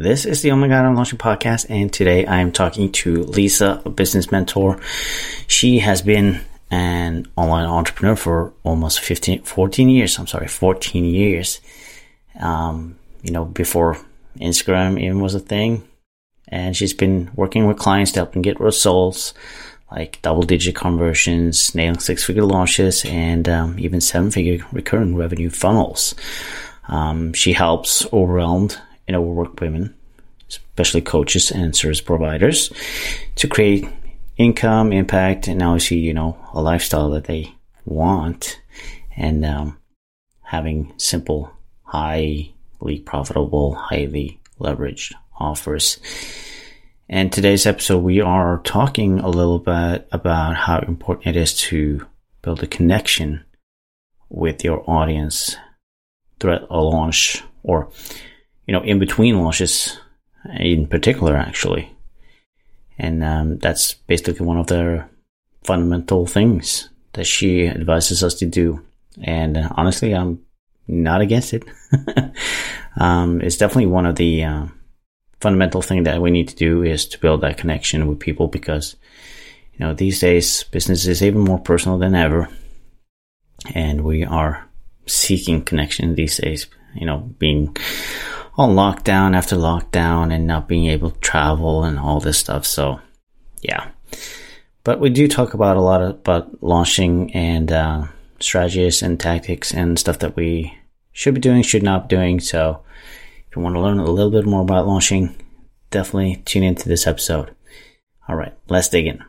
This is the Oh My God I'm Launching podcast, and today I am talking to Lisa, a business mentor. She has been an online entrepreneur for almost 15, 14 years. I'm sorry, 14 years. Um, you know, before Instagram even was a thing. And she's been working with clients to help them get results like double digit conversions, nailing six figure launches, and um, even seven figure recurring revenue funnels. Um, she helps overwhelmed and overworked women, especially coaches and service providers, to create income, impact, and obviously, you know, a lifestyle that they want and um, having simple, highly profitable, highly leveraged offers. And today's episode, we are talking a little bit about how important it is to build a connection with your audience throughout a launch or you know, in between launches in particular, actually. And um, that's basically one of the fundamental things that she advises us to do. And uh, honestly, I'm not against it. um, it's definitely one of the uh, fundamental thing that we need to do is to build that connection with people because, you know, these days business is even more personal than ever. And we are seeking connection these days, you know, being on lockdown after lockdown and not being able to travel and all this stuff. So, yeah. But we do talk about a lot of, about launching and uh, strategies and tactics and stuff that we should be doing, should not be doing. So, if you want to learn a little bit more about launching, definitely tune into this episode. All right, let's dig in.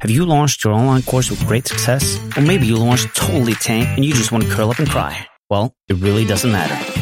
Have you launched your online course with great success? Or maybe you launched totally tank and you just want to curl up and cry? Well, it really doesn't matter.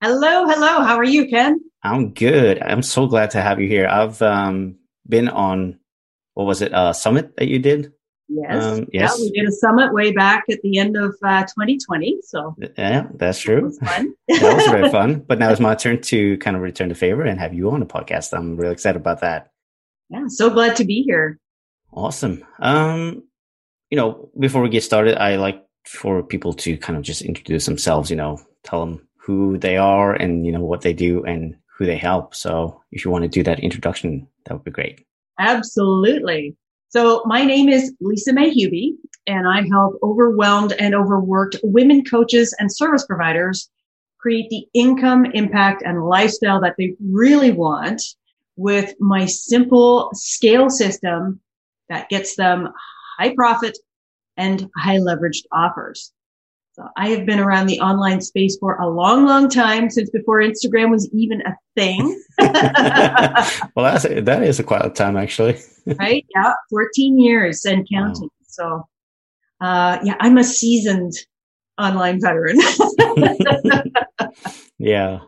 Hello, hello. How are you, Ken? I'm good. I'm so glad to have you here. I've um, been on what was it, a summit that you did? Yes. Um, yes. Yeah, we did a summit way back at the end of uh, 2020. So yeah, that's true. Was fun. that was very fun. But now it's my turn to kind of return the favor and have you on the podcast. I'm really excited about that. Yeah, so glad to be here. Awesome. Um, you know, before we get started, I like for people to kind of just introduce themselves. You know, tell them who they are and you know what they do and who they help. So if you want to do that introduction, that would be great. Absolutely. So my name is Lisa-May Huby, and I help overwhelmed and overworked women coaches and service providers create the income, impact, and lifestyle that they really want with my simple scale system that gets them high profit and high leveraged offers. So I have been around the online space for a long, long time since before Instagram was even a thing. well, that's that is a quite a time actually. right? Yeah, fourteen years and counting. Wow. So, uh, yeah, I'm a seasoned online veteran. yeah.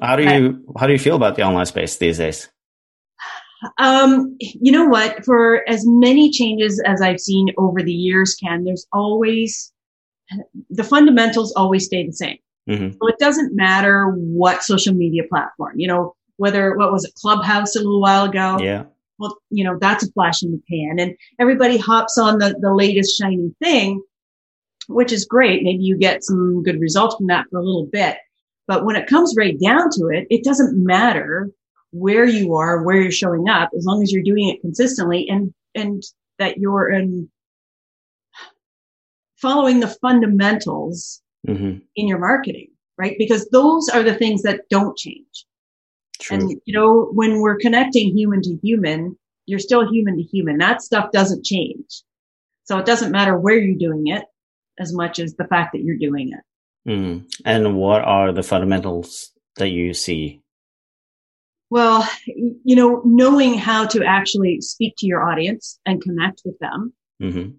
How do you how do you feel about the online space these days? Um, you know what? For as many changes as I've seen over the years, Ken, there's always the fundamentals always stay the same. Mm-hmm. So it doesn't matter what social media platform, you know, whether, what was it, Clubhouse a little while ago? Yeah. Well, you know, that's a flash in the pan and everybody hops on the, the latest shiny thing, which is great. Maybe you get some good results from that for a little bit. But when it comes right down to it, it doesn't matter where you are, where you're showing up, as long as you're doing it consistently and, and that you're in following the fundamentals mm-hmm. in your marketing, right? Because those are the things that don't change. True. And, you know, when we're connecting human to human, you're still human to human. That stuff doesn't change. So it doesn't matter where you're doing it as much as the fact that you're doing it. Mm. And what are the fundamentals that you see? Well, you know, knowing how to actually speak to your audience and connect with them. Mm-hmm.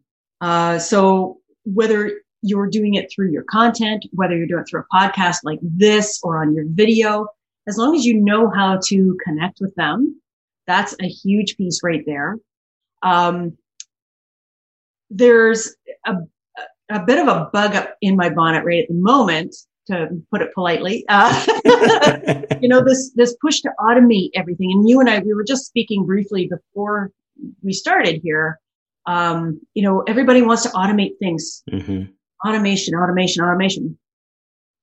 Uh, so whether you're doing it through your content, whether you're doing it through a podcast like this or on your video, as long as you know how to connect with them, that's a huge piece right there. Um, there's a, a bit of a bug up in my bonnet right at the moment, to put it politely. Uh, you know, this, this push to automate everything. And you and I, we were just speaking briefly before we started here. Um, you know, everybody wants to automate things. Mm-hmm. Automation, automation, automation.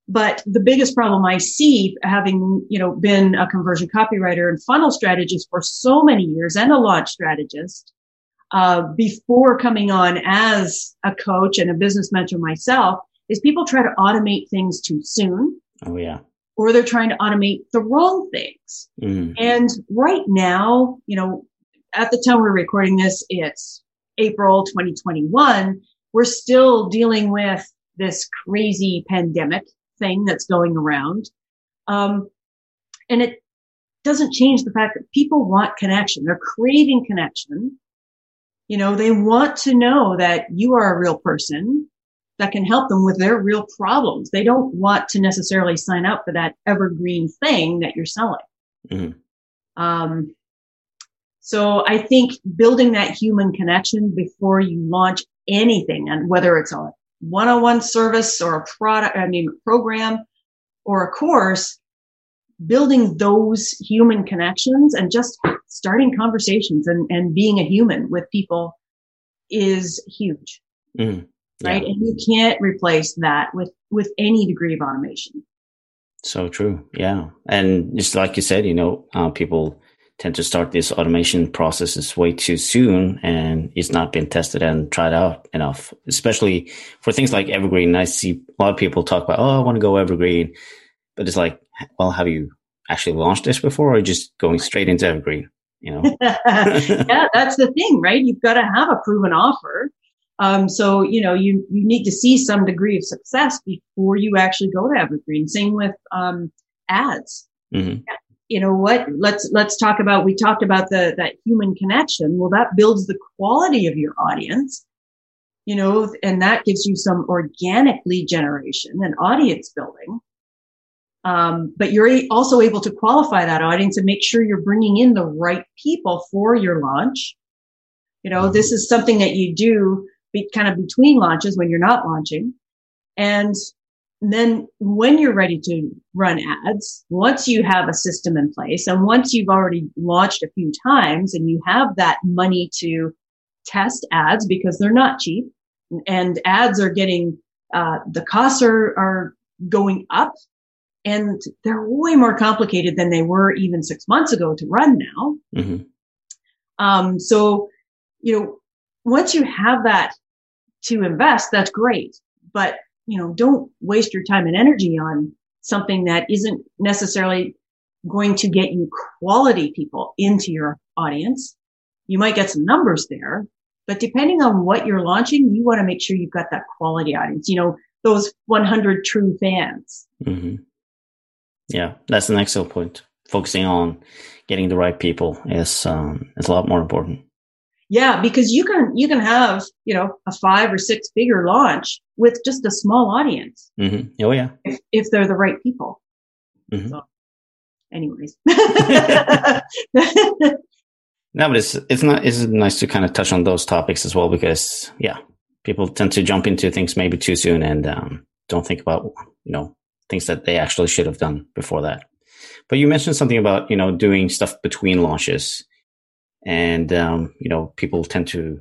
But the biggest problem I see having, you know, been a conversion copywriter and funnel strategist for so many years and a launch strategist, uh, before coming on as a coach and a business mentor myself is people try to automate things too soon. Oh yeah. Or they're trying to automate the wrong things. Mm. And right now, you know, at the time we're recording this, it's April 2021. We're still dealing with this crazy pandemic thing that's going around. Um, and it doesn't change the fact that people want connection. They're craving connection. You know, they want to know that you are a real person that can help them with their real problems. They don't want to necessarily sign up for that evergreen thing that you're selling. Mm-hmm. Um, so I think building that human connection before you launch anything and whether it's a one-on-one service or a product, I mean, program or a course, building those human connections and just starting conversations and, and being a human with people is huge. Mm, yeah. Right. And you can't replace that with, with any degree of automation. So true. Yeah. And just like you said, you know, uh, people tend to start this automation processes way too soon and it's not been tested and tried out enough, especially for things like evergreen. I see a lot of people talk about, oh, I want to go evergreen. But it's like, well, have you actually launched this before or just going straight into evergreen? You know? yeah, that's the thing, right? You've got to have a proven offer. Um, so, you know, you, you need to see some degree of success before you actually go to evergreen. Same with, um, ads. Mm-hmm you know what let's let's talk about we talked about the that human connection. Well that builds the quality of your audience you know and that gives you some organic lead generation and audience building. Um, but you're also able to qualify that audience and make sure you're bringing in the right people for your launch. You know this is something that you do be, kind of between launches when you're not launching. And then when you're ready to run ads, once you have a system in place and once you've already launched a few times and you have that money to test ads because they're not cheap and ads are getting, uh, the costs are, are going up and they're way more complicated than they were even six months ago to run now. Mm-hmm. Um, so, you know, once you have that to invest, that's great. But you know, don't waste your time and energy on something that isn't necessarily going to get you quality people into your audience. You might get some numbers there, but depending on what you're launching, you want to make sure you've got that quality audience, you know, those 100 true fans. Mm-hmm. Yeah, that's an excellent point. Focusing on getting the right people is, um, is a lot more important. Yeah, because you can you can have you know a five or six figure launch with just a small audience. Mm-hmm. Oh yeah, if, if, they're the right people. Mm-hmm. So, anyways. no, but it's it's not it's nice to kind of touch on those topics as well because yeah, people tend to jump into things maybe too soon and um, don't think about you know things that they actually should have done before that. But you mentioned something about you know doing stuff between launches and um, you know people tend to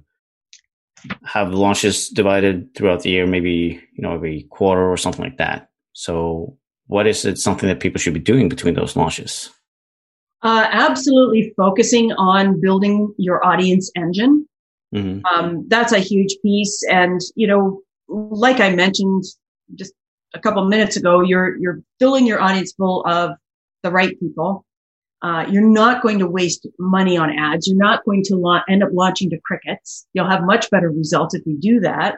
have launches divided throughout the year, maybe you know every quarter or something like that. So, what is it something that people should be doing between those launches? Uh, absolutely focusing on building your audience engine. Mm-hmm. Um, that's a huge piece, and you know, like I mentioned just a couple minutes ago, you're you're filling your audience full of the right people Uh, you're not going to waste money on ads. You're not going to la- end up launching to crickets. You'll have much better results if you do that.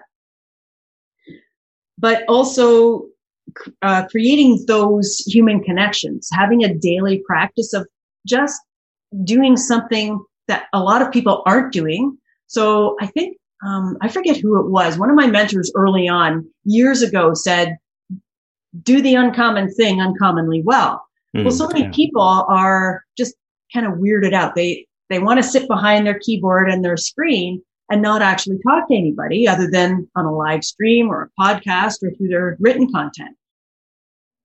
But also uh, creating those human connections, having a daily practice of just doing something that a lot of people aren't doing. So I think um, I forget who it was. One of my mentors early on years ago said, "Do the uncommon thing uncommonly well." Mm, well, so many yeah. people are just kind of weirded out. They they want to sit behind their keyboard and their screen and not actually talk to anybody other than on a live stream or a podcast or through their written content.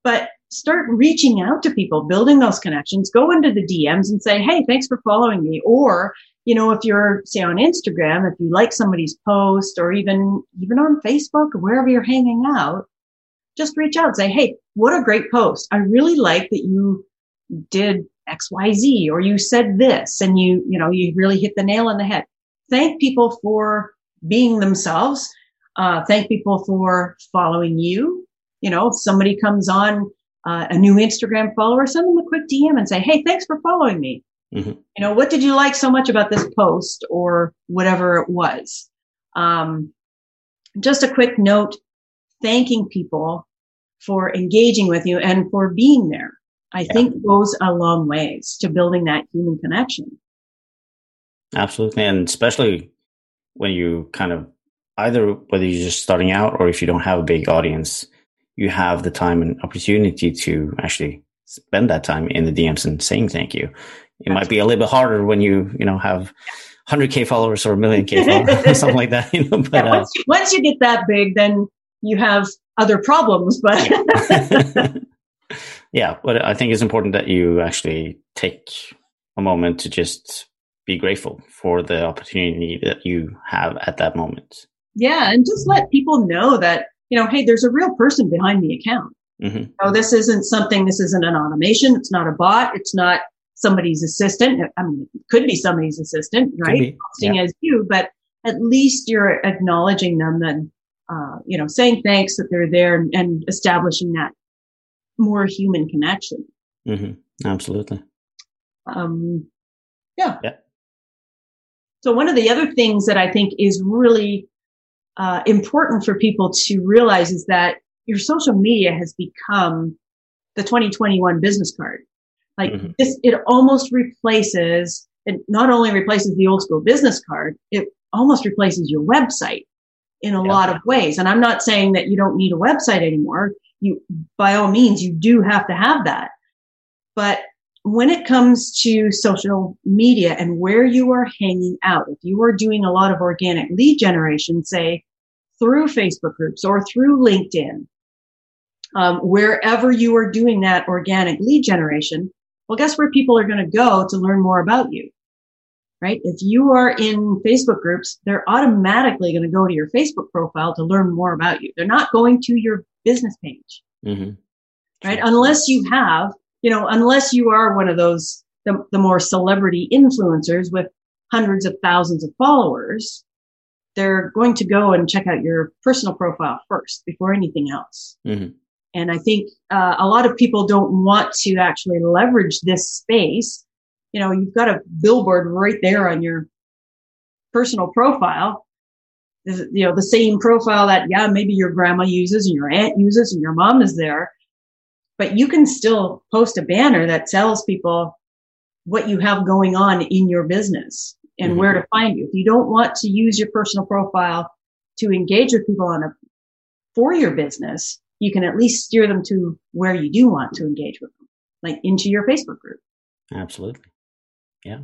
But start reaching out to people, building those connections, go into the DMs and say, Hey, thanks for following me. Or, you know, if you're say on Instagram, if you like somebody's post or even, even on Facebook or wherever you're hanging out, just reach out and say, Hey, what a great post. I really like that you did XYZ or you said this and you, you know, you really hit the nail on the head. Thank people for being themselves. Uh, thank people for following you. You know, if somebody comes on uh, a new Instagram follower, send them a quick DM and say, Hey, thanks for following me. Mm-hmm. You know, what did you like so much about this post or whatever it was? Um, just a quick note, thanking people for engaging with you and for being there. I yeah. think goes a long ways to building that human connection. Absolutely. And especially when you kind of either whether you're just starting out or if you don't have a big audience, you have the time and opportunity to actually spend that time in the DMs and saying thank you. It Absolutely. might be a little bit harder when you, you know, have 100k followers or a million k followers or something like that. You know, but, yeah, once, you, once you get that big, then you have other problems. But yeah, but I think it's important that you actually take a moment to just be grateful for the opportunity that you have at that moment. Yeah, and just let people know that you know, hey, there's a real person behind the account. Mm-hmm. So this isn't something, this isn't an automation. It's not a bot. It's not somebody's assistant. I mean, it could be somebody's assistant, right? yeah. as you, but at least you're acknowledging them and, uh, you know, saying thanks that they're there and, and establishing that more human connection. Mm-hmm. Absolutely. Um, yeah. Yeah. So one of the other things that I think is really uh, important for people to realize is that your social media has become the 2021 business card. Like mm-hmm. this, it almost replaces, it not only replaces the old school business card, it almost replaces your website in a yeah. lot of ways. And I'm not saying that you don't need a website anymore. You, by all means, you do have to have that. But when it comes to social media and where you are hanging out, if you are doing a lot of organic lead generation, say through Facebook groups or through LinkedIn, um, wherever you are doing that organic lead generation, well, guess where people are going to go to learn more about you, right? If you are in Facebook groups, they're automatically going to go to your Facebook profile to learn more about you. They're not going to your business page, mm-hmm. right? Unless you have, you know, unless you are one of those, the, the more celebrity influencers with hundreds of thousands of followers, they're going to go and check out your personal profile first before anything else. Mm-hmm. And I think uh, a lot of people don't want to actually leverage this space. You know, you've got a billboard right there on your personal profile. You know, the same profile that, yeah, maybe your grandma uses and your aunt uses and your mom is there. But you can still post a banner that tells people what you have going on in your business and mm-hmm. where to find you. If you don't want to use your personal profile to engage with people on a for your business, you can at least steer them to where you do want to engage with them, like into your Facebook group. Absolutely. Yeah.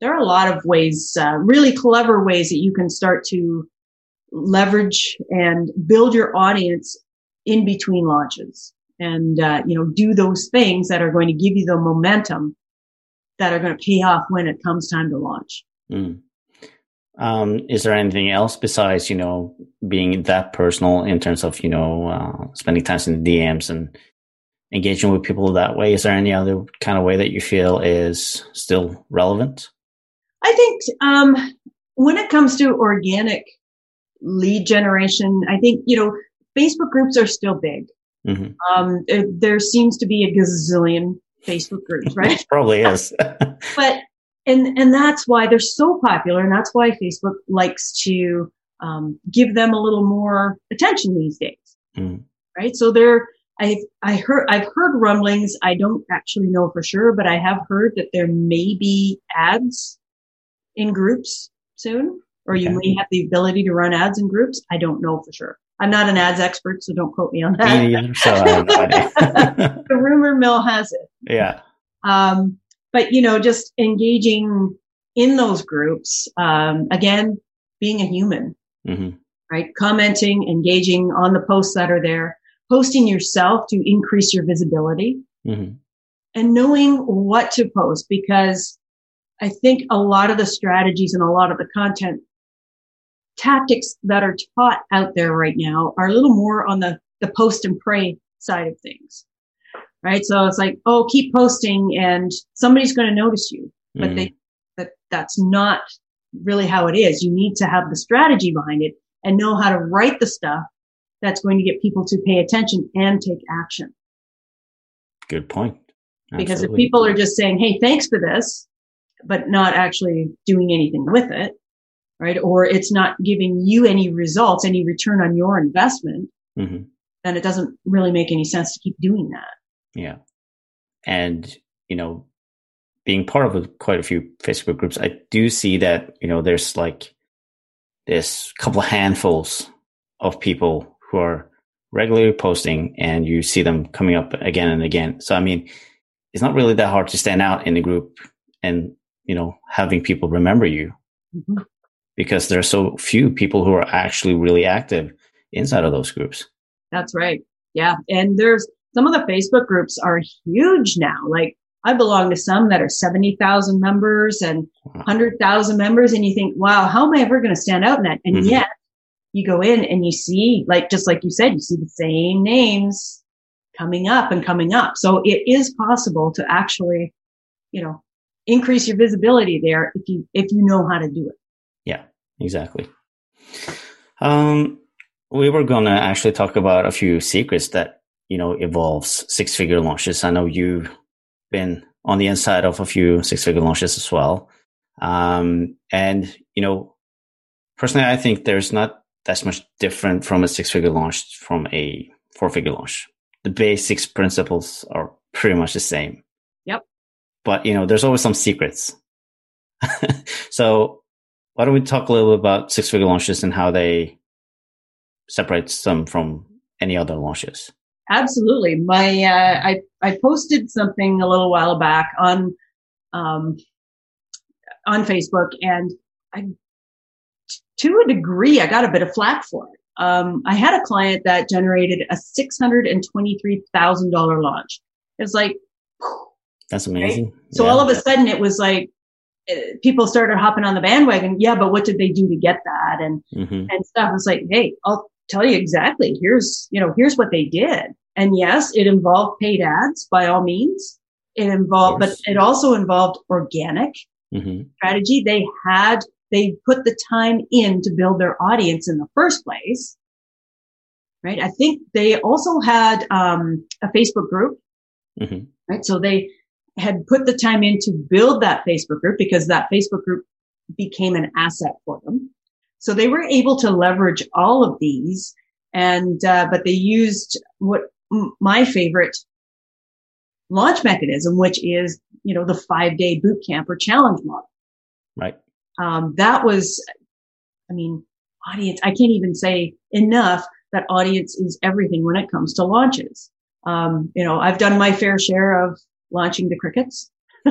There are a lot of ways, uh, really clever ways that you can start to leverage and build your audience in between launches and, uh, you know, do those things that are going to give you the momentum that are going to pay off when it comes time to launch. Mm. Um, is there anything else besides, you know, being that personal in terms of, you know, uh, spending time in the DMs and engaging with people that way? Is there any other kind of way that you feel is still relevant? I think um, when it comes to organic lead generation, I think, you know, Facebook groups are still big. Mm-hmm. Um, there seems to be a gazillion Facebook groups, right? It probably is. but and and that's why they're so popular, and that's why Facebook likes to um, give them a little more attention these days, mm. right? So they're I've I heard I've heard rumblings. I don't actually know for sure, but I have heard that there may be ads in groups soon, or okay. you may have the ability to run ads in groups. I don't know for sure. I'm not an ads expert, so don't quote me on that. Me so the rumor mill has it. Yeah. Um, but you know, just engaging in those groups, um, again, being a human, mm-hmm. right? Commenting, engaging on the posts that are there, posting yourself to increase your visibility mm-hmm. and knowing what to post because I think a lot of the strategies and a lot of the content tactics that are taught out there right now are a little more on the, the post and pray side of things. Right. So it's like, oh, keep posting and somebody's going to notice you, but mm. they, that that's not really how it is. You need to have the strategy behind it and know how to write the stuff that's going to get people to pay attention and take action. Good point. Absolutely. Because if people are just saying, Hey, thanks for this, but not actually doing anything with it, right? Or it's not giving you any results, any return on your investment, mm-hmm. then it doesn't really make any sense to keep doing that. Yeah. And, you know, being part of a, quite a few Facebook groups, I do see that, you know, there's like this couple of handfuls of people who are regularly posting and you see them coming up again and again. So, I mean, it's not really that hard to stand out in the group and, you know, having people remember you. Mm-hmm because there are so few people who are actually really active inside of those groups. That's right. Yeah. And there's some of the Facebook groups are huge now. Like I belong to some that are 70,000 members and 100,000 members. And you think, wow, how am I ever going to stand out in that? And mm-hmm. yet you go in and you see, like, just like you said, you see the same names coming up and coming up. So it is possible to actually, you know, increase your visibility there if you, if you know how to do it. Yeah, exactly. Um, we were gonna actually talk about a few secrets that you know involves six figure launches. I know you've been on the inside of a few six figure launches as well. Um, and you know, personally, I think there's not that much different from a six figure launch from a four figure launch. The basics principles are pretty much the same. Yep. But you know, there's always some secrets. so why don't we talk a little bit about six figure launches and how they separate them from any other launches? Absolutely. My uh, I I posted something a little while back on um, on Facebook, and I to a degree I got a bit of flack for it. Um, I had a client that generated a six hundred and twenty three thousand dollar launch. It's like that's amazing. Right? So yeah. all of a sudden it was like people started hopping on the bandwagon. Yeah, but what did they do to get that? And, mm-hmm. and stuff. It's like, Hey, I'll tell you exactly. Here's, you know, here's what they did. And yes, it involved paid ads by all means. It involved, but it also involved organic mm-hmm. strategy. They had, they put the time in to build their audience in the first place. Right. I think they also had, um, a Facebook group. Mm-hmm. Right. So they, had put the time in to build that Facebook group because that Facebook group became an asset for them. So they were able to leverage all of these and, uh, but they used what m- my favorite launch mechanism, which is, you know, the five day boot camp or challenge model. Right. Um, that was, I mean, audience, I can't even say enough that audience is everything when it comes to launches. Um, you know, I've done my fair share of launching the crickets.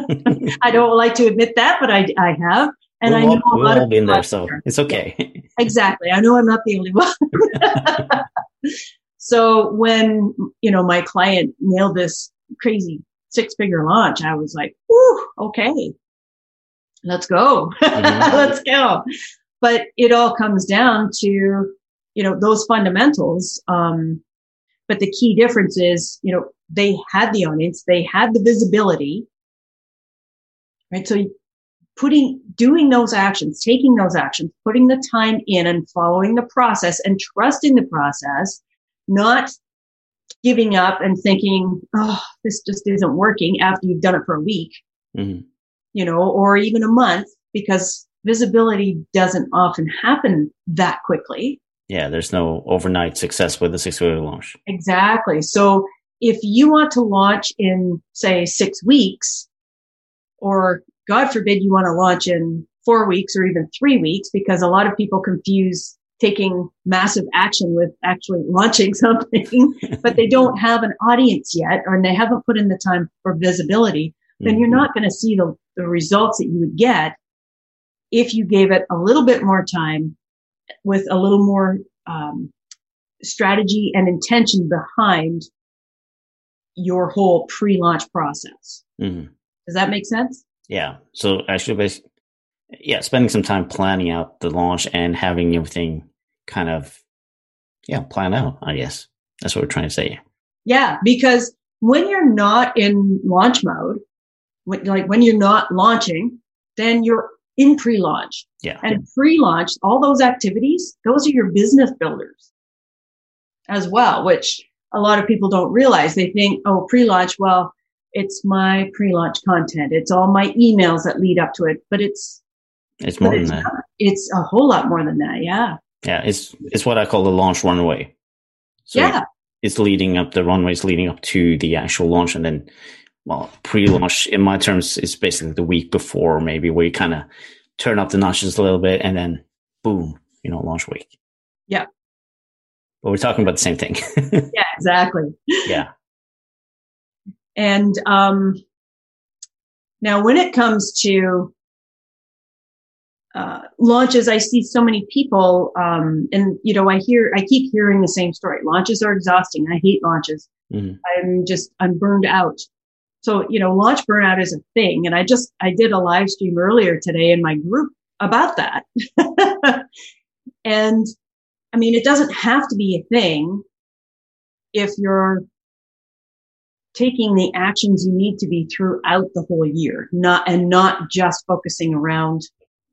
I don't like to admit that, but I, I have. And we'll I know all, a lot of been there, so there. it's okay. Exactly. I know I'm not the only one. so when, you know, my client nailed this crazy six figure launch, I was like, Whew, okay, let's go. Mm-hmm. let's go. But it all comes down to, you know, those fundamentals. Um, but the key difference is, you know, they had the audience, they had the visibility, right? So putting, doing those actions, taking those actions, putting the time in and following the process and trusting the process, not giving up and thinking, oh, this just isn't working after you've done it for a week, mm-hmm. You know, or even a month because visibility doesn't often happen that quickly. Yeah, there's no overnight success with a six figure launch. Exactly. So if you want to launch in, say, six weeks, or God forbid you want to launch in four weeks or even three weeks, because a lot of people confuse taking massive action with actually launching something, but they don't have an audience yet, or they haven't put in the time for visibility, then mm-hmm. you're not going to see the, the results that you would get if you gave it a little bit more time with a little more um, strategy and intention behind your whole pre-launch process. Mm-hmm. Does that make sense? Yeah. So actually, basically, yeah, spending some time planning out the launch and having everything kind of, yeah, plan out. I guess that's what we're trying to say. Yeah, because when you're not in launch mode, when, like when you're not launching, then you're in pre-launch. Yeah. And pre-launch, all those activities, those are your business builders as well, which a lot of people don't realize. They think, oh, pre-launch, well, it's my pre-launch content. It's all my emails that lead up to it, but it's it's more than it's that. Not. It's a whole lot more than that. Yeah. Yeah. It's it's what I call the launch runway. So yeah. It's leading up the runways leading up to the actual launch, and then well, pre-launch in my terms is basically the week before, maybe where you kind of turn up the notches a little bit, and then boom, you know, launch week. Yeah. But we're talking about the same thing. yeah, exactly. Yeah. And um, now, when it comes to uh, launches, I see so many people, um, and you know, I hear, I keep hearing the same story. Launches are exhausting. I hate launches. Mm-hmm. I'm just, I'm burned out. So, you know, launch burnout is a thing. And I just, I did a live stream earlier today in my group about that. and I mean, it doesn't have to be a thing if you're taking the actions you need to be throughout the whole year, not, and not just focusing around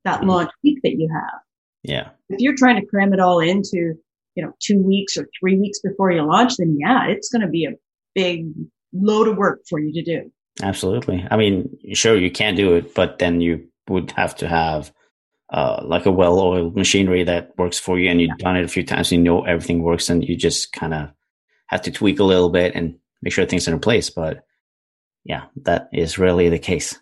that mm-hmm. launch week that you have. Yeah. If you're trying to cram it all into, you know, two weeks or three weeks before you launch, then yeah, it's going to be a big load of work for you to do. Absolutely. I mean, sure, you can do it, but then you would have to have uh, like a well-oiled machinery that works for you, and you've done it a few times, you know everything works, and you just kind of have to tweak a little bit and make sure things are in place. But yeah, that is really the case.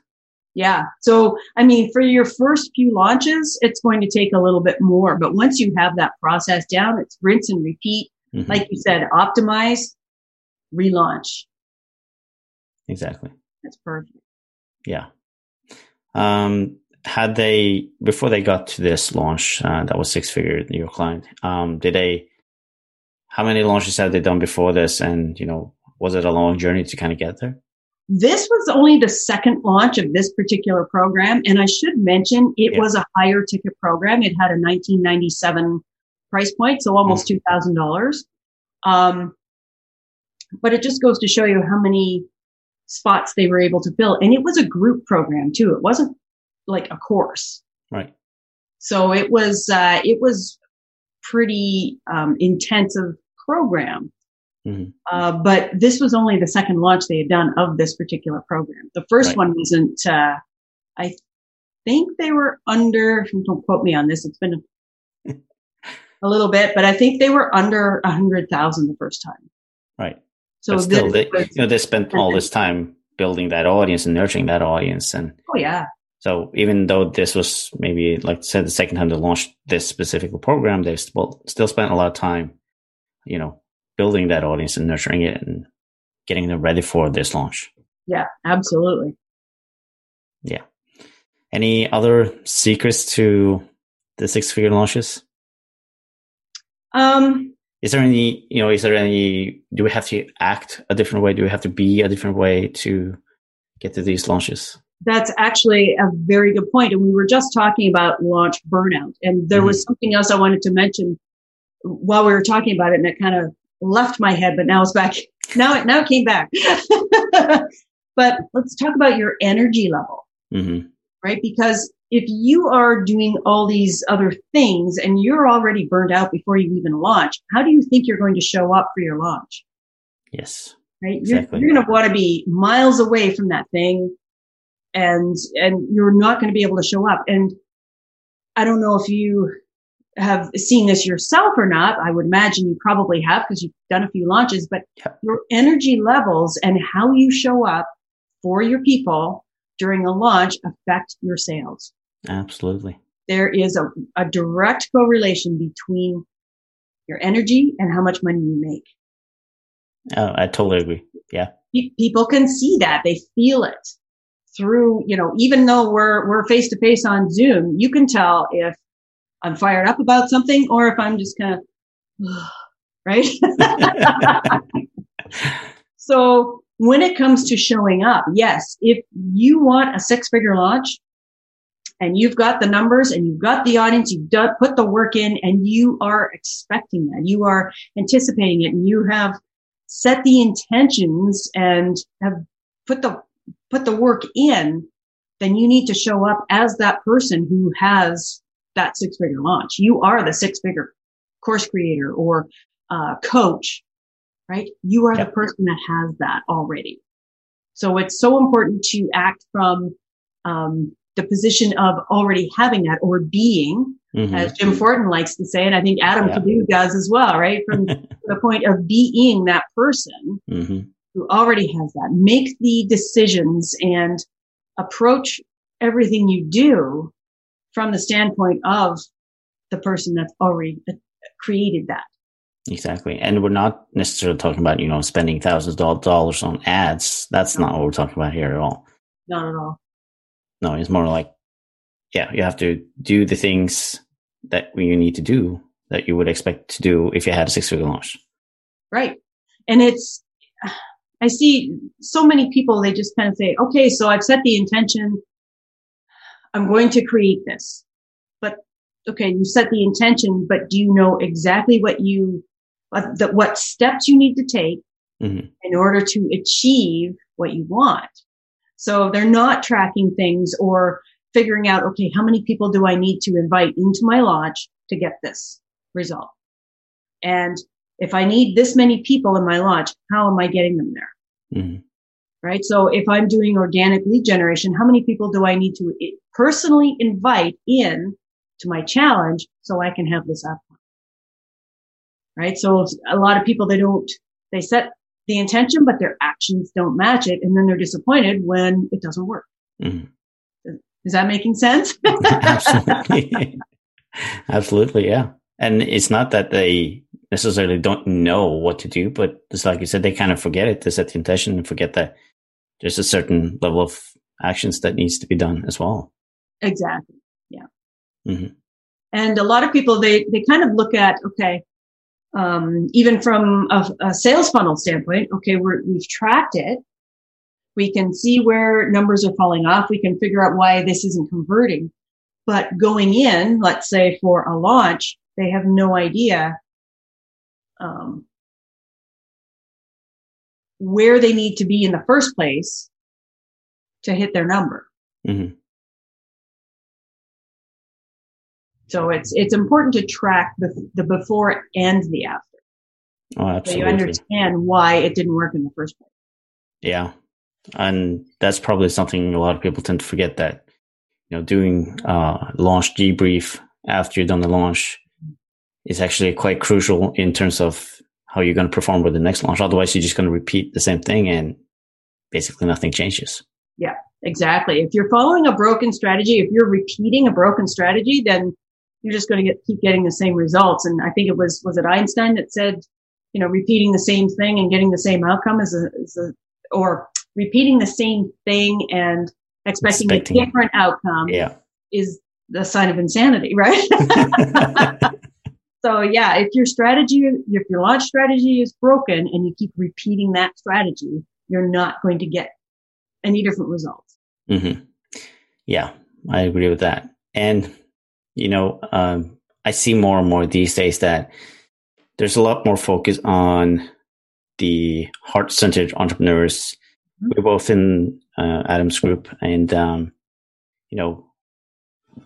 Yeah. So, I mean, for your first few launches, it's going to take a little bit more. But once you have that process down, it's rinse and repeat. Mm-hmm. Like you said, optimize, relaunch. Exactly. That's perfect. Yeah. Um, had they before they got to this launch uh, that was six figure your client um, did they how many launches have they done before this and you know was it a long journey to kind of get there this was only the second launch of this particular program and i should mention it yeah. was a higher ticket program it had a 1997 price point so almost mm. $2000 um, but it just goes to show you how many spots they were able to fill. And it was a group program too. It wasn't like a course. Right. So it was, uh, it was pretty, um, intensive program. Mm-hmm. Uh, but this was only the second launch they had done of this particular program. The first right. one wasn't, uh, I think they were under, don't quote me on this. It's been a, a little bit, but I think they were under a hundred thousand the first time. Right. So still, they, you know, they spent all this time building that audience and nurturing that audience, and oh yeah. So even though this was maybe, like I said, the second time they launched this specific program, they still still spent a lot of time, you know, building that audience and nurturing it and getting them ready for this launch. Yeah, absolutely. Yeah. Any other secrets to the six figure launches? Um, is there any you know is there any do we have to act a different way do we have to be a different way to get to these launches that's actually a very good point and we were just talking about launch burnout and there mm-hmm. was something else i wanted to mention while we were talking about it and it kind of left my head but now it's back now it now it came back but let's talk about your energy level mm-hmm. right because if you are doing all these other things and you're already burned out before you even launch, how do you think you're going to show up for your launch? Yes. Right. Exactly. You're, you're going to want to be miles away from that thing and, and you're not going to be able to show up. And I don't know if you have seen this yourself or not. I would imagine you probably have because you've done a few launches, but yep. your energy levels and how you show up for your people during a launch affect your sales. Absolutely. There is a, a direct correlation between your energy and how much money you make. Oh, I totally agree. Yeah. People can see that. They feel it through, you know, even though we're, we're face to face on Zoom, you can tell if I'm fired up about something or if I'm just kind of, right? so when it comes to showing up, yes, if you want a six figure launch and you've got the numbers and you've got the audience, you've done, put the work in and you are expecting that, you are anticipating it and you have set the intentions and have put the, put the work in, then you need to show up as that person who has that six figure launch. You are the six figure course creator or uh, coach, right? You are yep. the person that has that already. So it's so important to act from um, the position of already having that or being, mm-hmm. as Jim Fortin likes to say, and I think Adam yeah. Cadu does as well, right? From the point of being that person mm-hmm. who already has that. Make the decisions and approach everything you do from the standpoint of the person that's already created that. Exactly. And we're not necessarily talking about, you know, spending thousands of dollars on ads. That's no. not what we're talking about here at all. Not at all. No, it's more like, yeah, you have to do the things that you need to do that you would expect to do if you had a six figure launch. Right. And it's, I see so many people, they just kind of say, okay, so I've set the intention. I'm going to create this. But okay, you set the intention, but do you know exactly what you, what, the, what steps you need to take mm-hmm. in order to achieve what you want? So they're not tracking things or figuring out, okay, how many people do I need to invite into my launch to get this result? And if I need this many people in my launch, how am I getting them there? Mm-hmm right? So if I'm doing organic lead generation, how many people do I need to personally invite in to my challenge so I can have this outcome? Right. So a lot of people, they don't, they set the intention, but their actions don't match it. And then they're disappointed when it doesn't work. Mm-hmm. Is that making sense? Absolutely. Absolutely. Yeah. And it's not that they necessarily don't know what to do, but it's like you said, they kind of forget it. They set the intention and forget that there's a certain level of actions that needs to be done as well. Exactly. Yeah. Mm-hmm. And a lot of people, they, they kind of look at, okay, um, even from a, a, sales funnel standpoint, okay, we've tracked it. We can see where numbers are falling off. We can figure out why this isn't converting. But going in, let's say for a launch, they have no idea um, where they need to be in the first place to hit their number. Mm-hmm. So it's it's important to track the the before and the after. Oh, absolutely. So you understand why it didn't work in the first place. Yeah, and that's probably something a lot of people tend to forget that you know doing uh, launch debrief after you've done the launch is actually quite crucial in terms of how you're going to perform with the next launch. Otherwise, you're just going to repeat the same thing and basically nothing changes. Yeah, exactly. If you're following a broken strategy, if you're repeating a broken strategy, then you're just going to get, keep getting the same results. And I think it was, was it Einstein that said, you know, repeating the same thing and getting the same outcome is a, is a or repeating the same thing and expecting, expecting a different outcome yeah. is the sign of insanity, right? So yeah, if your strategy, if your launch strategy is broken and you keep repeating that strategy, you're not going to get any different results. Mm-hmm. Yeah, I agree with that. And, you know, um, I see more and more these days that there's a lot more focus on the heart centered entrepreneurs. Mm-hmm. We're both in uh, Adam's group and, um, you know,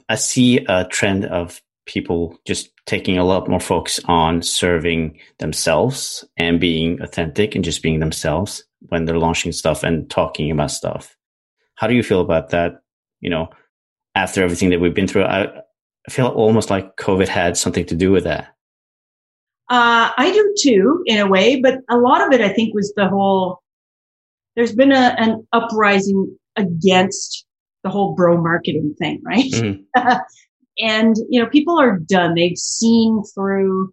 I see a trend of people just taking a lot more focus on serving themselves and being authentic and just being themselves when they're launching stuff and talking about stuff. How do you feel about that? You know, after everything that we've been through, I, I feel almost like COVID had something to do with that. Uh, I do too, in a way, but a lot of it, I think, was the whole. There's been a, an uprising against the whole bro marketing thing, right? Mm-hmm. and you know, people are done. They've seen through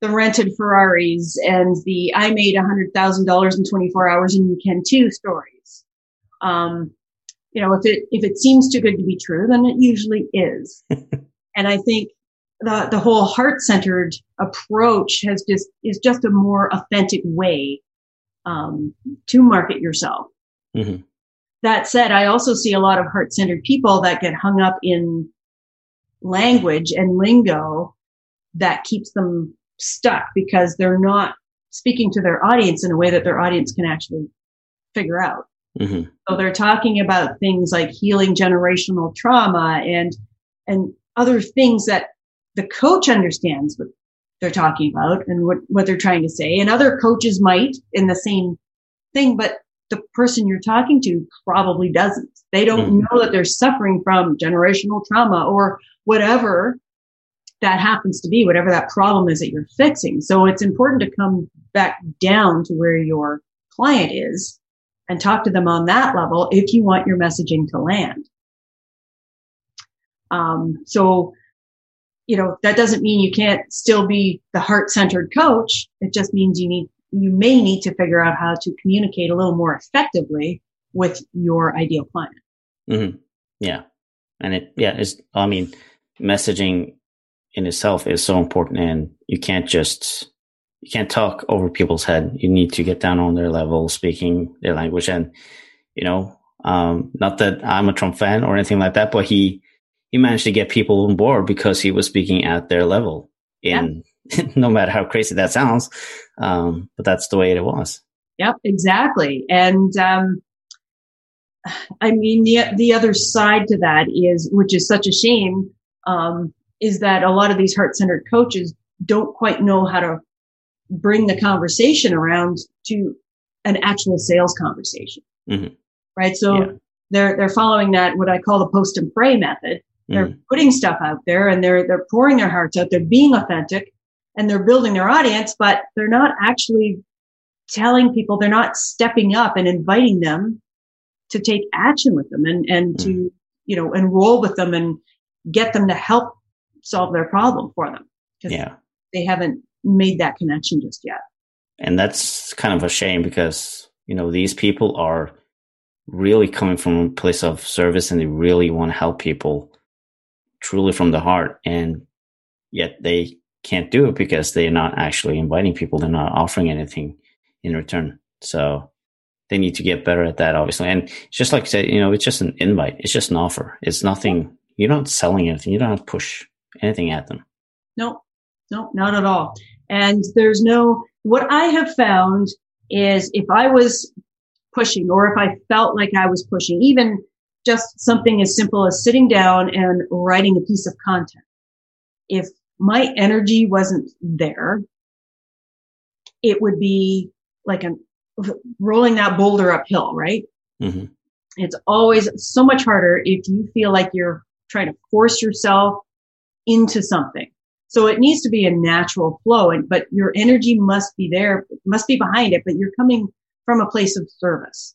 the rented Ferraris and the I made a hundred thousand dollars in 24 hours and you can too stories. Um, you know, if it if it seems too good to be true, then it usually is. and I think the the whole heart centered approach has just is just a more authentic way um, to market yourself. Mm-hmm. That said, I also see a lot of heart centered people that get hung up in language and lingo that keeps them stuck because they're not speaking to their audience in a way that their audience can actually figure out. Mm-hmm. So they're talking about things like healing generational trauma and and other things that the coach understands what they're talking about and what, what they're trying to say. And other coaches might in the same thing, but the person you're talking to probably doesn't. They don't mm-hmm. know that they're suffering from generational trauma or whatever that happens to be, whatever that problem is that you're fixing. So it's important to come back down to where your client is and talk to them on that level if you want your messaging to land. Um, so, you know, that doesn't mean you can't still be the heart centered coach. It just means you need, you may need to figure out how to communicate a little more effectively with your ideal client. Mm-hmm. Yeah. And it, yeah, it's, I mean, messaging in itself is so important and you can't just you can't talk over people's head. You need to get down on their level, speaking their language. And, you know, um, not that I'm a Trump fan or anything like that, but he, he managed to get people on board because he was speaking at their level in yeah. no matter how crazy that sounds. Um, but that's the way it was. Yep, exactly. And, um, I mean, the, the other side to that is, which is such a shame, um, is that a lot of these heart centered coaches don't quite know how to bring the conversation around to an actual sales conversation. Mm-hmm. Right. So yeah. they're, they're following that, what I call the post and pray method. They're mm-hmm. putting stuff out there and they're, they're pouring their hearts out. They're being authentic and they're building their audience, but they're not actually telling people, they're not stepping up and inviting them to take action with them and, and mm-hmm. to, you know, enroll with them and get them to help solve their problem for them. Yeah. They haven't made that connection just yet. And that's kind of a shame because, you know, these people are really coming from a place of service and they really want to help people truly from the heart. And yet they can't do it because they're not actually inviting people. They're not offering anything in return. So they need to get better at that, obviously. And just like I said, you know, it's just an invite. It's just an offer. It's nothing. You're not selling anything. You don't have to push anything at them. No, no, not at all. And there's no, what I have found is if I was pushing or if I felt like I was pushing, even just something as simple as sitting down and writing a piece of content. If my energy wasn't there, it would be like a rolling that boulder uphill, right? Mm-hmm. It's always so much harder if you feel like you're trying to force yourself into something. So it needs to be a natural flow, and, but your energy must be there, must be behind it, but you're coming from a place of service,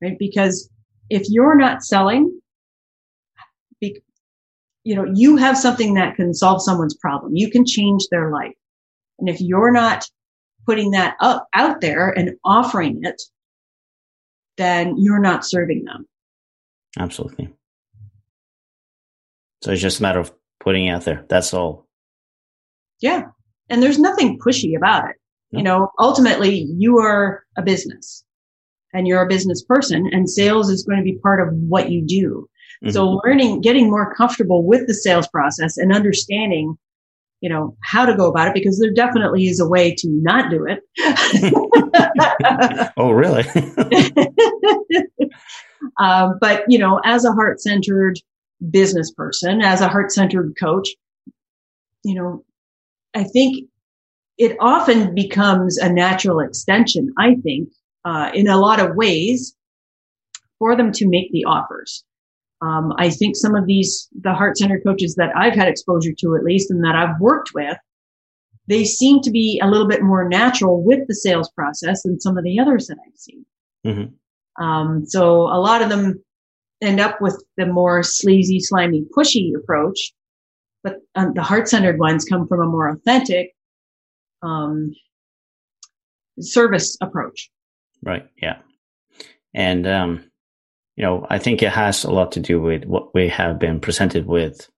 right? Because if you're not selling, be, you know, you have something that can solve someone's problem. You can change their life. And if you're not putting that up out there and offering it, then you're not serving them. Absolutely. So it's just a matter of putting it out there. That's all. Yeah. And there's nothing pushy about it. No. You know, ultimately you are a business and you're a business person and sales is going to be part of what you do. Mm-hmm. So learning, getting more comfortable with the sales process and understanding, you know, how to go about it because there definitely is a way to not do it. oh, really? um, but, you know, as a heart centered business person, as a heart centered coach, you know, I think it often becomes a natural extension, I think, uh, in a lot of ways for them to make the offers. Um, I think some of these, the heart centered coaches that I've had exposure to at least and that I've worked with, they seem to be a little bit more natural with the sales process than some of the others that I've seen. Mm-hmm. Um, so a lot of them end up with the more sleazy, slimy, pushy approach, but um, the heart centered ones come from a more authentic, um, service approach. Right. Yeah. And, um, you know, I think it has a lot to do with what we have been presented with,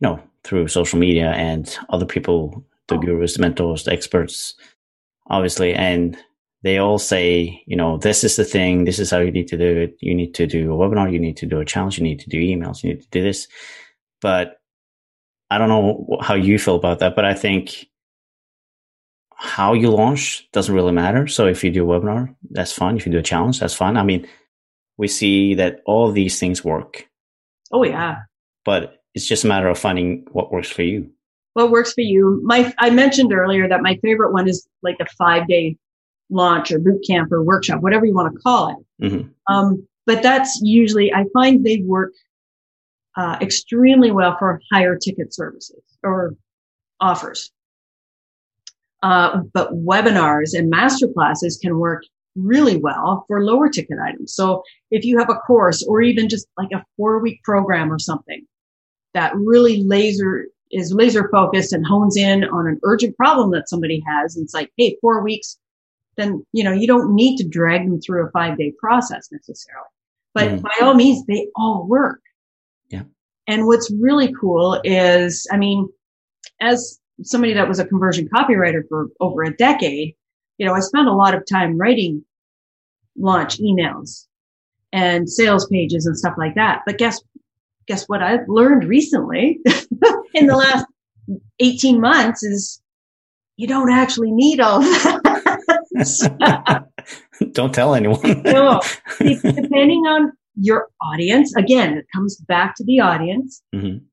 you know, through social media and other people, the oh. gurus, the mentors, the experts, obviously. And they all say, you know, this is the thing. This is how you need to do it. You need to do a webinar. You need to do a challenge. You need to do emails. You need to do this. But I don't know how you feel about that, but I think how you launch doesn't really matter. So if you do a webinar, that's fine. If you do a challenge, that's fine. I mean, we see that all these things work. Oh yeah. But it's just a matter of finding what works for you. What works for you? My I mentioned earlier that my favorite one is like a five day launch or boot camp or workshop, whatever you want to call it. Mm-hmm. Um, but that's usually I find they work uh, extremely well for higher ticket services or offers. Uh, but webinars and master classes can work really well for lower ticket items. So if you have a course or even just like a four week program or something that really laser is laser focused and hones in on an urgent problem that somebody has, and it's like, hey, four weeks, then you know you don't need to drag them through a five day process necessarily. But mm. by all means, they all work. Yeah. And what's really cool is, I mean, as somebody that was a conversion copywriter for over a decade, you know, I spent a lot of time writing launch emails and sales pages and stuff like that. But guess, guess what I've learned recently in the last 18 months is you don't actually need all that. don't tell anyone. no, depending on your audience, again, it comes back to the audience. Mm-hmm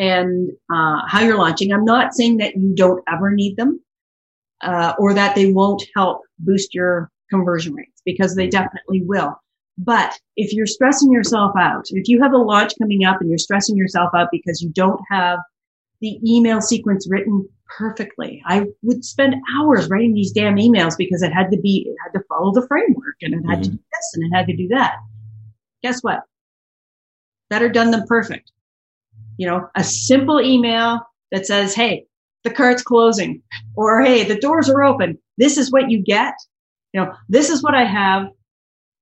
and uh, how you're launching. I'm not saying that you don't ever need them uh, or that they won't help boost your conversion rates because they definitely will. But if you're stressing yourself out, if you have a launch coming up and you're stressing yourself out because you don't have the email sequence written perfectly, I would spend hours writing these damn emails because it had to be, it had to follow the framework and it had mm-hmm. to do this and it had to do that. Guess what? Better done than perfect you know, a simple email that says, Hey, the cart's closing or Hey, the doors are open. This is what you get. You know, this is what I have.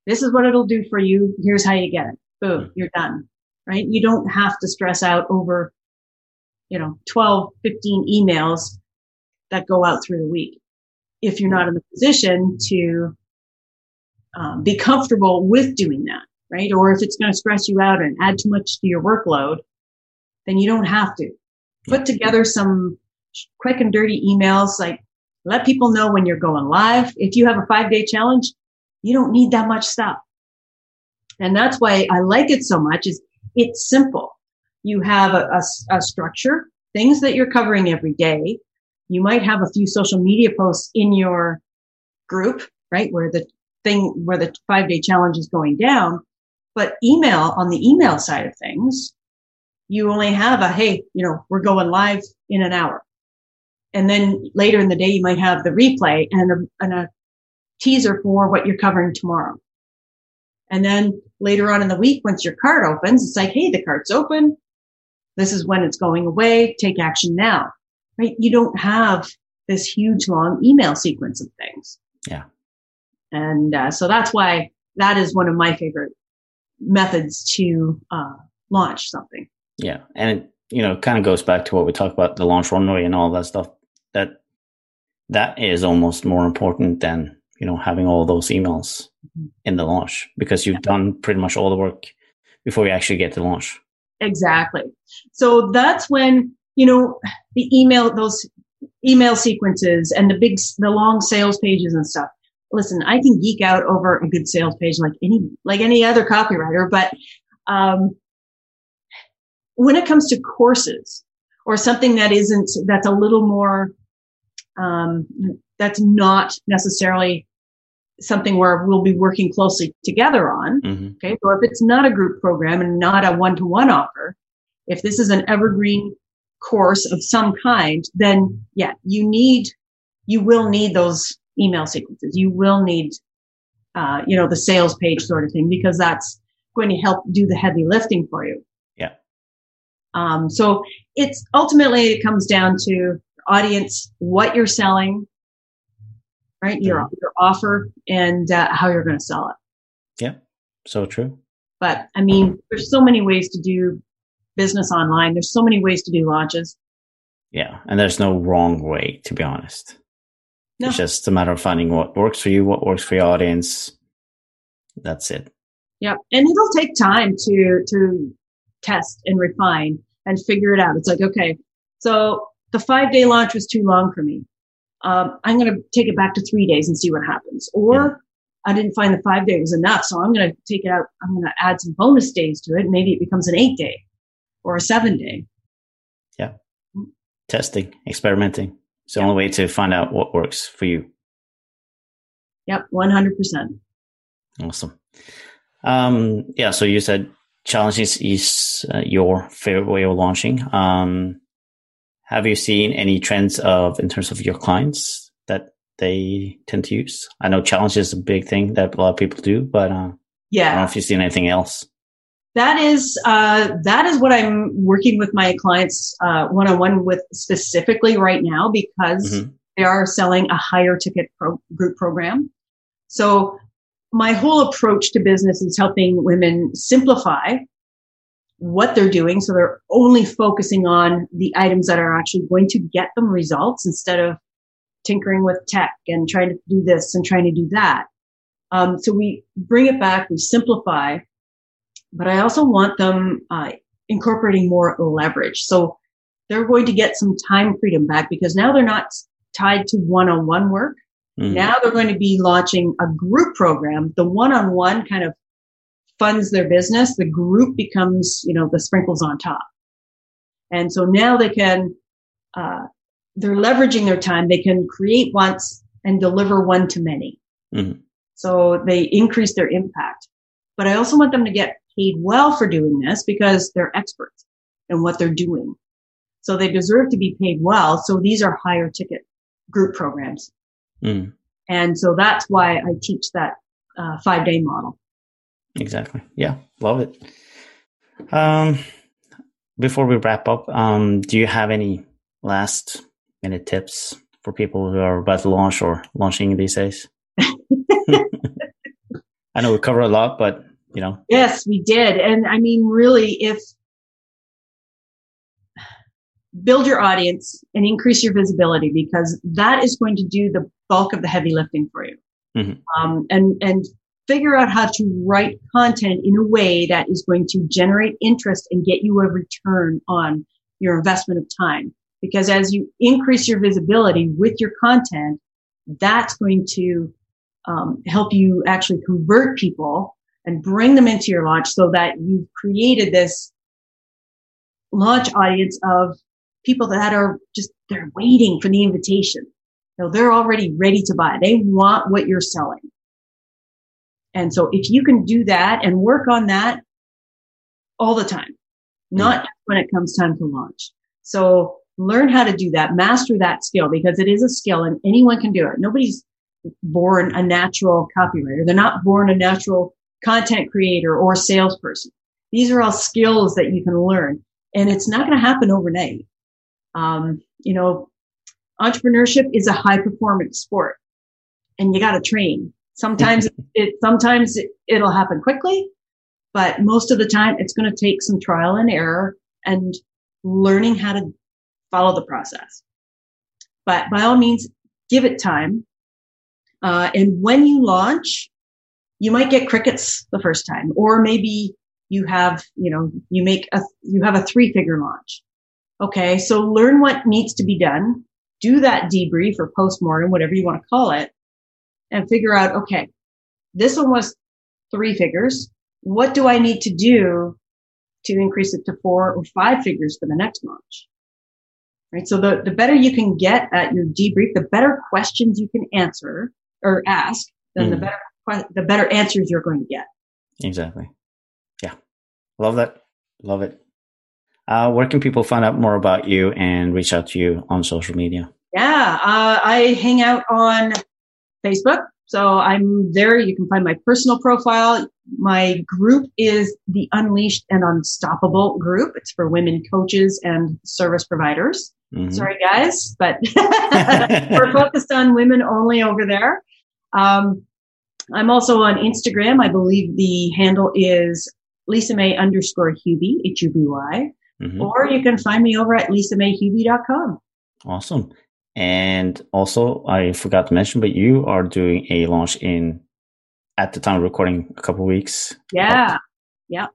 This is what it'll do for you. Here's how you get it. Boom, you're done. Right? You don't have to stress out over, you know, 12, 15 emails that go out through the week. If you're not in the position to um, be comfortable with doing that, right? Or if it's going to stress you out and add too much to your workload, then you don't have to. Put together some quick and dirty emails, like let people know when you're going live. If you have a five day challenge, you don't need that much stuff. And that's why I like it so much is it's simple. You have a, a, a structure, things that you're covering every day. You might have a few social media posts in your group, right? Where the thing, where the five day challenge is going down. But email on the email side of things, you only have a, hey, you know, we're going live in an hour. And then later in the day, you might have the replay and a, and a teaser for what you're covering tomorrow. And then later on in the week, once your cart opens, it's like, hey, the cart's open. This is when it's going away. Take action now. Right? You don't have this huge long email sequence of things. Yeah. And uh, so that's why that is one of my favorite methods to uh, launch something. Yeah, and it, you know, kind of goes back to what we talked about the launch runway and all that stuff. That that is almost more important than you know having all those emails mm-hmm. in the launch because you've yeah. done pretty much all the work before you actually get to launch. Exactly. So that's when you know the email those email sequences and the big the long sales pages and stuff. Listen, I can geek out over a good sales page like any like any other copywriter, but um, when it comes to courses or something that isn't, that's a little more, um, that's not necessarily something where we'll be working closely together on. Mm-hmm. Okay. So if it's not a group program and not a one to one offer, if this is an evergreen course of some kind, then yeah, you need, you will need those email sequences. You will need, uh, you know, the sales page sort of thing because that's going to help do the heavy lifting for you. Um, so it's ultimately it comes down to audience, what you're selling, right? Your, your offer and uh, how you're going to sell it. Yeah. So true. But I mean, there's so many ways to do business online. There's so many ways to do launches. Yeah. And there's no wrong way, to be honest. No. It's just a matter of finding what works for you, what works for your audience. That's it. Yeah. And it'll take time to, to test and refine and figure it out. It's like, okay, so the five day launch was too long for me. Um, I'm going to take it back to three days and see what happens. Or yeah. I didn't find the five day was enough. So I'm going to take it out. I'm going to add some bonus days to it. Maybe it becomes an eight day or a seven day. Yeah. Testing, experimenting. It's the only way to find out what works for you. Yep. 100%. Awesome. Um, yeah. So you said challenges is uh, your favorite way of launching. Um, have you seen any trends of in terms of your clients that they tend to use? I know challenge is a big thing that a lot of people do, but uh, yeah, I don't know if you've seen anything else. That is uh, that is what I'm working with my clients one on one with specifically right now because mm-hmm. they are selling a higher ticket pro- group program. So my whole approach to business is helping women simplify what they're doing. So they're only focusing on the items that are actually going to get them results instead of tinkering with tech and trying to do this and trying to do that. Um, so we bring it back, we simplify, but I also want them uh, incorporating more leverage. So they're going to get some time freedom back because now they're not tied to one-on-one work. Mm-hmm. Now they're going to be launching a group program. The one-on-one kind of funds their business, the group becomes, you know, the sprinkles on top. And so now they can, uh, they're leveraging their time. They can create once and deliver one to many. Mm-hmm. So they increase their impact. But I also want them to get paid well for doing this because they're experts in what they're doing. So they deserve to be paid well. So these are higher ticket group programs. Mm. And so that's why I teach that uh, five day model. Exactly. Yeah, love it. Um, before we wrap up, um, do you have any last minute tips for people who are about to launch or launching these days? I know we cover a lot, but you know. Yes, we did. And I mean, really, if build your audience and increase your visibility because that is going to do the bulk of the heavy lifting for you. Mm-hmm. Um, and, and figure out how to write content in a way that is going to generate interest and get you a return on your investment of time. Because as you increase your visibility with your content, that's going to um, help you actually convert people and bring them into your launch so that you've created this launch audience of people that are just, they're waiting for the invitation. You know, they're already ready to buy. They want what you're selling. And so if you can do that and work on that all the time, not mm. when it comes time to launch. So learn how to do that, master that skill because it is a skill and anyone can do it. Nobody's born a natural copywriter. They're not born a natural content creator or salesperson. These are all skills that you can learn and it's not going to happen overnight. Um, you know, entrepreneurship is a high performance sport and you got to train. Sometimes it, sometimes it, it'll happen quickly, but most of the time it's going to take some trial and error and learning how to follow the process. But by all means, give it time. Uh, and when you launch, you might get crickets the first time, or maybe you have, you know, you make a, you have a three figure launch. Okay. So learn what needs to be done. Do that debrief or postmortem, whatever you want to call it and figure out, okay, this one was three figures. What do I need to do to increase it to four or five figures for the next launch? right? So the, the better you can get at your debrief, the better questions you can answer or ask, then mm. the better, the better answers you're going to get. Exactly. Yeah. Love that. Love it. Uh, where can people find out more about you and reach out to you on social media? Yeah, uh, I hang out on Facebook. So I'm there. You can find my personal profile. My group is the Unleashed and Unstoppable group. It's for women coaches and service providers. Mm-hmm. Sorry, guys, but we're focused on women only over there. Um, I'm also on Instagram. I believe the handle is Lisa May underscore Huby, H-U-B-Y. Mm-hmm. Or you can find me over at lisamayhuby.com. Awesome. And also, I forgot to mention, but you are doing a launch in, at the time of recording, a couple weeks. Yeah. Up. Yeah.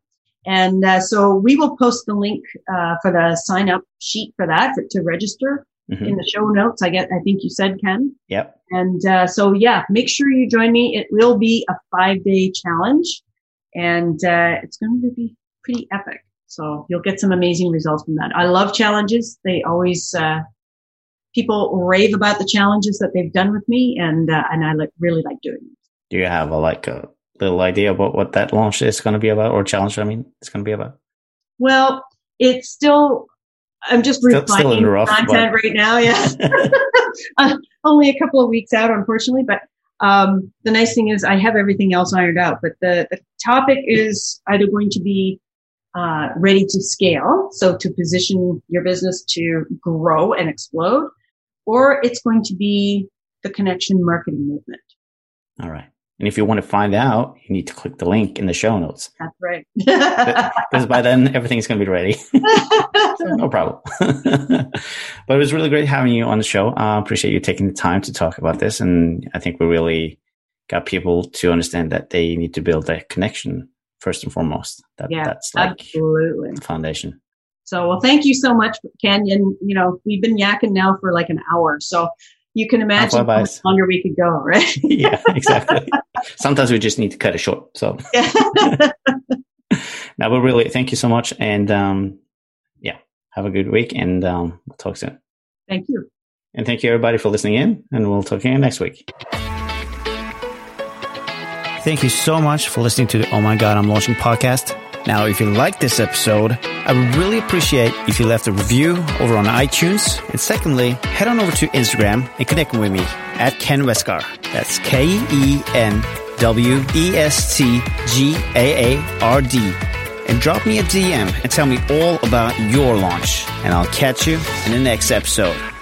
And uh, so we will post the link uh, for the sign up sheet for that for, to register mm-hmm. in the show notes. I get, I think you said, Ken. Yep. And uh, so, yeah, make sure you join me. It will be a five day challenge and uh, it's going to be pretty epic. So you'll get some amazing results from that. I love challenges. They always, uh, people rave about the challenges that they've done with me and, uh, and I like, really like doing them. Do you have a, like a little idea about what that launch is going to be about or challenge? I mean, it's going to be about? Well, it's still, I'm just still, refining still rough, content but... right now. Yeah. uh, only a couple of weeks out, unfortunately, but um, the nice thing is I have everything else ironed out, but the, the topic is either going to be uh, ready to scale, so to position your business to grow and explode, or it's going to be the connection marketing movement. All right. And if you want to find out, you need to click the link in the show notes. That's right. because by then everything's going to be ready. no problem. but it was really great having you on the show. I uh, appreciate you taking the time to talk about this. And I think we really got people to understand that they need to build that connection first and foremost. That, yeah, that's like absolutely. the foundation. So, well, thank you so much, Canyon. You know, we've been yakking now for like an hour. So you can imagine how much longer we could go, right? yeah, exactly. Sometimes we just need to cut it short. So, yeah. now, but really, thank you so much. And um, yeah, have a good week and um, we'll talk soon. Thank you. And thank you, everybody, for listening in. And we'll talk again next week. Thank you so much for listening to the Oh My God, I'm Launching podcast. Now, if you like this episode, I would really appreciate if you left a review over on iTunes. And secondly, head on over to Instagram and connect with me at Ken Westgaard. That's K E N W E S T G A A R D. And drop me a DM and tell me all about your launch. And I'll catch you in the next episode.